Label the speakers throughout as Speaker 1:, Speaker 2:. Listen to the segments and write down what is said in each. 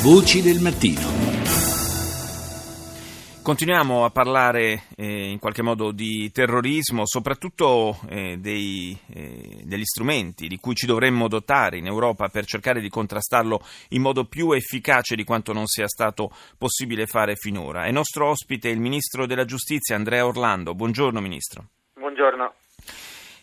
Speaker 1: Voci del mattino.
Speaker 2: Continuiamo a parlare eh, in qualche modo di terrorismo, soprattutto eh, dei, eh, degli strumenti di cui ci dovremmo dotare in Europa per cercare di contrastarlo in modo più efficace di quanto non sia stato possibile fare finora. È nostro ospite il Ministro della Giustizia Andrea Orlando. Buongiorno Ministro.
Speaker 3: Buongiorno.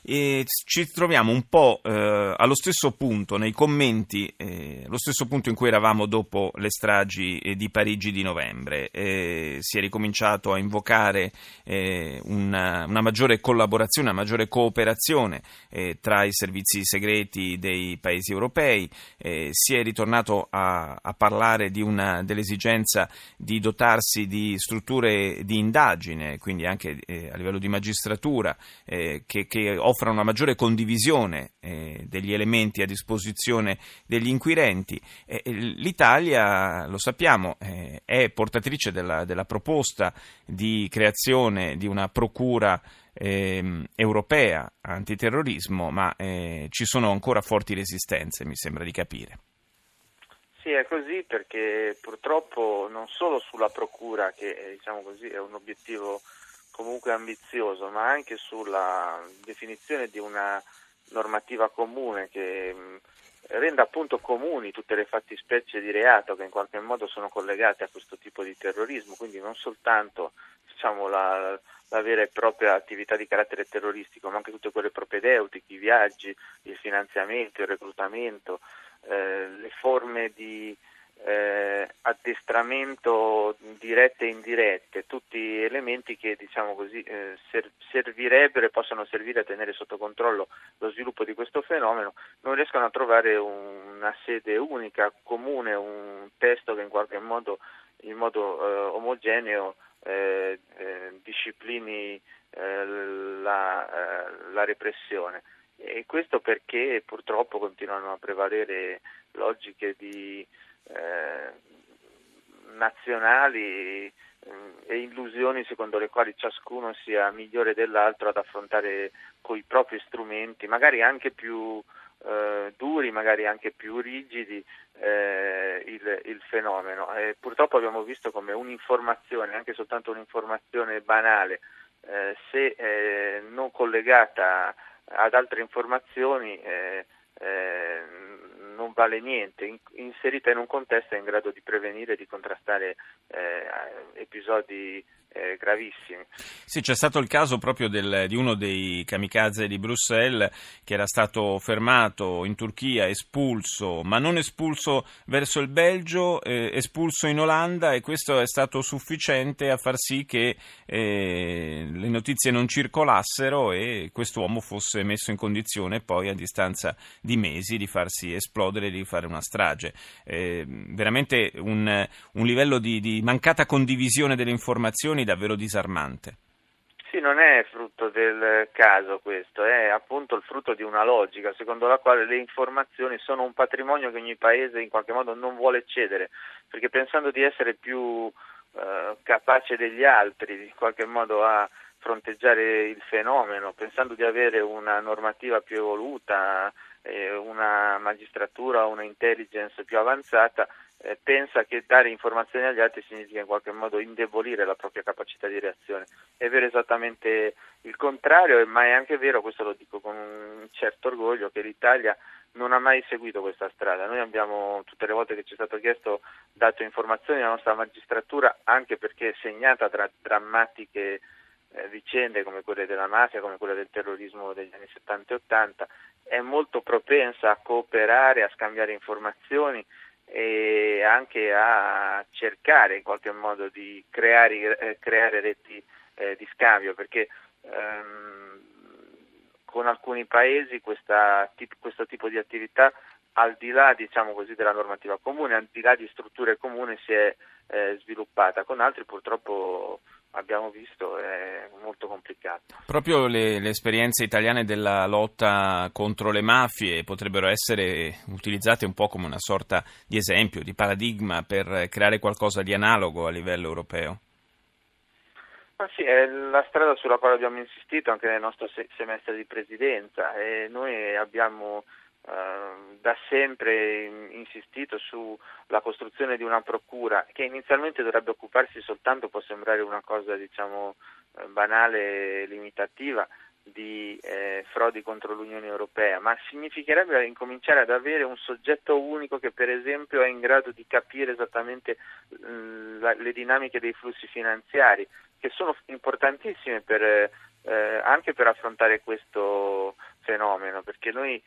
Speaker 2: E ci troviamo un po' eh, allo stesso punto nei commenti, eh, allo stesso punto in cui eravamo dopo le stragi eh, di Parigi di novembre. Eh, si è ricominciato a invocare eh, una, una, maggiore collaborazione, una maggiore cooperazione eh, tra i servizi segreti dei paesi europei, si è ritornato a, a parlare di una, dell'esigenza di dotarsi di strutture di indagine, quindi anche a livello di magistratura, che, che offra una maggiore condivisione eh, degli elementi a disposizione degli inquirenti. Eh, L'Italia, lo sappiamo, eh, è portatrice della, della, proposta di creazione di una procura ehm, europea antiterrorismo, ma eh, ci sono ancora forti resistenze, mi sembra di capire.
Speaker 3: Sì, è così perché purtroppo non solo sulla procura, che eh, diciamo così, è un obiettivo comunque ambizioso, ma anche sulla definizione di una normativa comune che renda appunto comuni tutte le fattispecie di reato che in qualche modo sono collegate a questo tipo di terrorismo, quindi non soltanto diciamo, la, la, vera e propria attività di carattere terroristico, ma anche tutte quelle propedeutiche, i viaggi, il finanziamento, il reclutamento, eh, le forme di eh, addestramento dirette e indirette, tutti elementi che diciamo così, eh, ser- servirebbero e possono servire a tenere sotto controllo lo sviluppo di questo fenomeno, non riescono a trovare un- una sede unica, comune, un testo che in qualche modo in modo eh, omogeneo eh, eh, disciplini eh, la, la repressione. E questo perché purtroppo continuano a prevalere logiche di nazionali mm, e illusioni secondo le quali ciascuno sia migliore dell'altro ad affrontare con i propri strumenti, magari anche più eh, duri, magari anche più rigidi, eh, il, il, fenomeno. E purtroppo abbiamo visto come un'informazione, anche soltanto un'informazione banale, eh, se eh, non collegata ad altre informazioni, eh, non vale niente, inserita in un contesto è in grado di prevenire e di contrastare eh, episodi eh, gravissimi.
Speaker 2: Sì, c'è stato il caso proprio del, di uno dei kamikaze di Bruxelles che era stato fermato in Turchia, espulso, ma non espulso verso il Belgio, eh, espulso in Olanda e questo è stato sufficiente a far sì che eh, le notizie non circolassero e quest'uomo fosse messo in condizione poi a distanza di mesi di farsi esplodere, di fare una strage. Eh, veramente un, un livello di, di mancata condivisione delle informazioni davvero disarmante.
Speaker 3: Sì, non è frutto del caso questo, è appunto il frutto di una logica secondo la quale le informazioni sono un patrimonio che ogni paese in qualche modo non vuole cedere, perché pensando di essere più eh, capace degli altri, in qualche modo a fronteggiare il fenomeno, pensando di avere una normativa più evoluta, eh, una magistratura, una intelligence più avanzata, eh, pensa che dare informazioni agli altri significa in qualche modo indebolire la propria capacità di reazione. È vero esattamente il contrario, ma è anche vero, questo lo dico con un certo orgoglio, che l'Italia non ha mai seguito questa strada. Noi abbiamo tutte le volte che ci è stato chiesto dato informazioni alla nostra magistratura, anche perché è segnata tra drammatiche eh, vicende come quelle della mafia, come quelle del terrorismo degli anni 70 e 80, è molto propensa a cooperare, a scambiare informazioni e anche a cercare in qualche modo di creare, eh, creare reti eh, di scambio perché ehm, con alcuni paesi questa, questo tipo di attività al di là diciamo così, della normativa comune, al di là di strutture comuni si è eh, sviluppata, con altri purtroppo abbiamo visto è molto complicato.
Speaker 2: Proprio le, le, esperienze italiane della lotta contro le mafie potrebbero essere utilizzate un po' come una sorta di esempio, di paradigma per creare qualcosa di analogo a livello europeo?
Speaker 3: Ma sì, è la strada sulla quale abbiamo insistito anche nel nostro semestre di presidenza e noi abbiamo da sempre insistito sulla costruzione di una procura che inizialmente dovrebbe occuparsi soltanto, può sembrare una cosa diciamo eh, banale e limitativa, di eh, frodi contro l'Unione Europea, ma significherebbe incominciare ad avere un soggetto unico che per esempio è in grado di capire esattamente mh, mm, la, le dinamiche dei flussi finanziari, che sono importantissime per, eh, anche per affrontare questo fenomeno, perché noi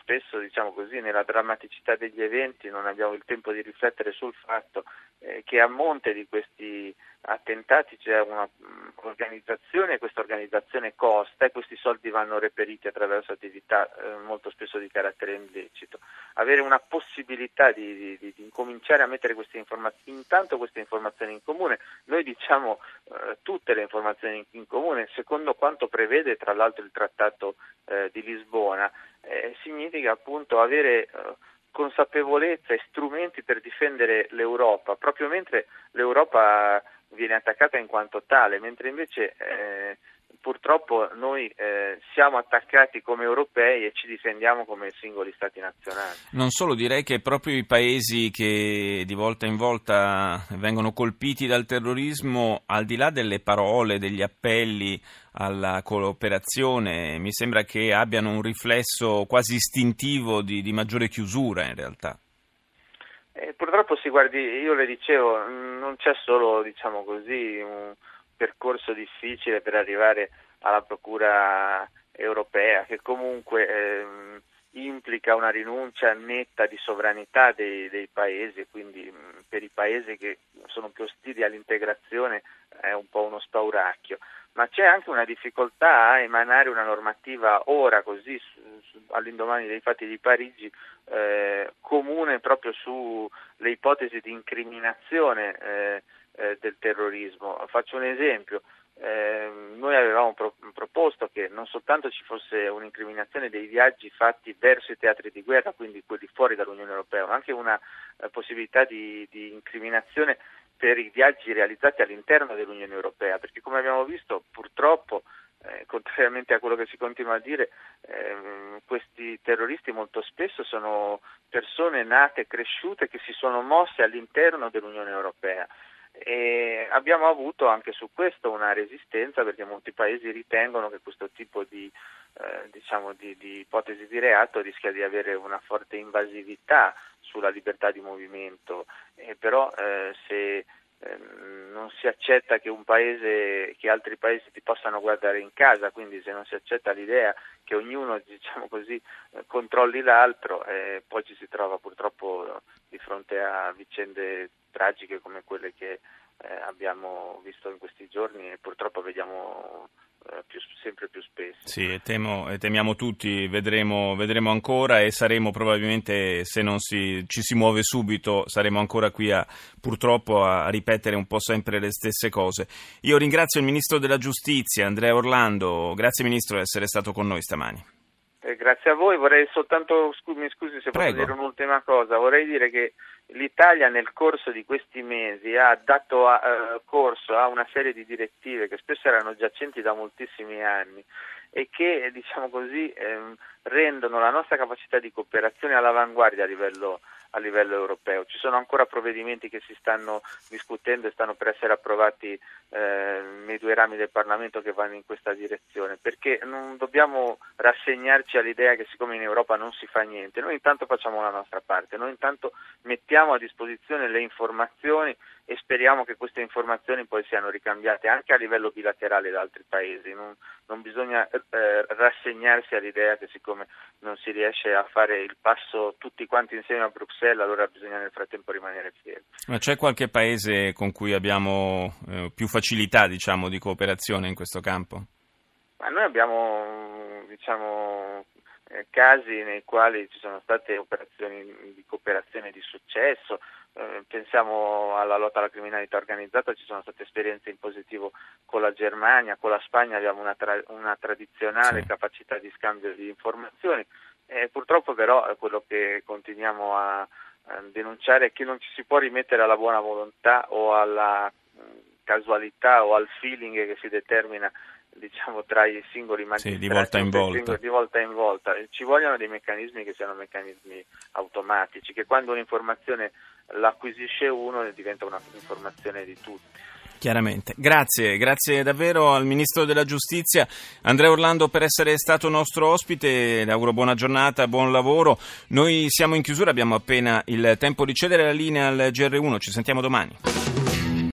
Speaker 3: spesso diciamo così, nella drammaticità degli eventi non abbiamo il tempo di riflettere sul fatto eh, che a monte di questi attentati c'è un'organizzazione mm, questa organizzazione costa e questi soldi vanno reperiti attraverso attività eh, molto spesso di carattere illecito. Avere una possibilità di, di, di incominciare a mettere queste informazioni, intanto queste informazioni in comune, noi diciamo eh, tutte le informazioni in, in, comune, secondo quanto prevede tra l'altro il Trattato eh, di Lisbona, eh, significa appunto avere eh, consapevolezza e strumenti per difendere l'Europa, proprio mentre l'Europa viene attaccata in quanto tale, mentre invece eh, purtroppo noi eh, siamo attaccati come europei e ci difendiamo come singoli stati nazionali.
Speaker 2: Non solo, direi che proprio i paesi che di volta in volta vengono colpiti dal terrorismo, al di là delle parole, degli appelli alla cooperazione, mi sembra che abbiano un riflesso quasi istintivo di, di maggiore chiusura in realtà.
Speaker 3: Eh, purtroppo si guardi, io le dicevo, non c'è solo diciamo così, un percorso difficile per arrivare alla Procura europea, che comunque ehm, implica una rinuncia netta di sovranità dei, dei paesi, quindi mh, per i paesi che sono più ostili all'integrazione è un po' uno spauracchio, ma c'è anche una difficoltà a emanare una normativa ora, così all'indomani dei fatti di Parigi, eh, comune proprio sulle ipotesi di incriminazione. Eh, eh, del terrorismo. Faccio un esempio. Eh, noi avevamo pro- proposto che non soltanto ci fosse un'incriminazione dei viaggi fatti verso i teatri di guerra, quindi quelli fuori dall'Unione Europea, ma anche una eh, possibilità di, di, incriminazione per i viaggi realizzati all'interno dell'Unione Europea, perché come abbiamo visto purtroppo, eh, contrariamente a quello che si continua a dire, ehm, questi terroristi molto spesso sono persone nate cresciute che si sono mosse all'interno dell'Unione Europea. E abbiamo avuto anche su questo una resistenza perché molti paesi ritengono che questo tipo di, eh, diciamo di, di ipotesi di reato rischia di avere una forte invasività sulla libertà di movimento, eh, però eh, se ehm, non si accetta che paese, che altri paesi ti possano guardare in casa, quindi se non si accetta l'idea che ognuno diciamo così, controlli l'altro, eh, poi ci si trova purtroppo di fronte a vicende tragiche come quelle che eh, abbiamo visto in questi giorni e purtroppo vediamo eh, più, sempre più spesso.
Speaker 2: Sì, e, temo, e temiamo tutti, vedremo, vedremo, ancora e saremo probabilmente, se non si, ci si muove subito, saremo ancora qui a, purtroppo a ripetere un po' sempre le stesse cose. Io ringrazio il Ministro della Giustizia, Andrea Orlando, grazie Ministro di essere stato con noi stamani.
Speaker 3: Eh, grazie a voi, vorrei soltanto, mi scusi se Prego. posso dire un'ultima cosa, vorrei dire che l'Italia nel corso di questi mesi ha dato uh, corso a una serie di direttive che spesso erano giacenti da moltissimi anni e che diciamo così, ehm, rendono la nostra capacità di cooperazione all'avanguardia a livello a livello europeo. Ci sono ancora provvedimenti che si stanno discutendo e stanno per essere approvati eh, nei due rami del Parlamento che vanno in questa direzione, perché non dobbiamo rassegnarci all'idea che siccome in Europa non si fa niente, noi intanto facciamo la nostra parte, noi intanto mettiamo a disposizione le informazioni e speriamo che queste informazioni poi siano ricambiate anche a livello bilaterale da altri paesi, non, non bisogna eh, rassegnarsi all'idea che siccome non si riesce a fare il passo tutti quanti insieme a Bruxelles allora bisogna nel frattempo rimanere fermi.
Speaker 2: Ma c'è qualche paese con cui abbiamo eh, più facilità diciamo, di cooperazione in questo campo?
Speaker 3: Ma noi abbiamo diciamo, eh, casi nei quali ci sono state operazioni di cooperazione di successo, pensiamo alla lotta alla criminalità organizzata, ci sono state esperienze in positivo con la Germania, con la Spagna abbiamo una, tra- una tradizionale sì. capacità di scambio di informazioni, eh, purtroppo però quello che continuiamo a, a, denunciare è che non ci si può rimettere alla buona volontà o alla mh, casualità o al feeling che si determina diciamo, tra i singoli magistrati.
Speaker 2: Sì, di volta in volta.
Speaker 3: Di volta in volta. Ci vogliono dei meccanismi che siano meccanismi automatici, che quando un'informazione l'acquisisce uno diventa un'informazione di tutti.
Speaker 2: Chiaramente. Grazie, grazie davvero al Ministro della Giustizia Andrea Orlando per essere stato nostro ospite, le auguro buona giornata, buon lavoro. Noi siamo in chiusura, abbiamo appena il tempo di cedere la linea al GR1, ci sentiamo domani.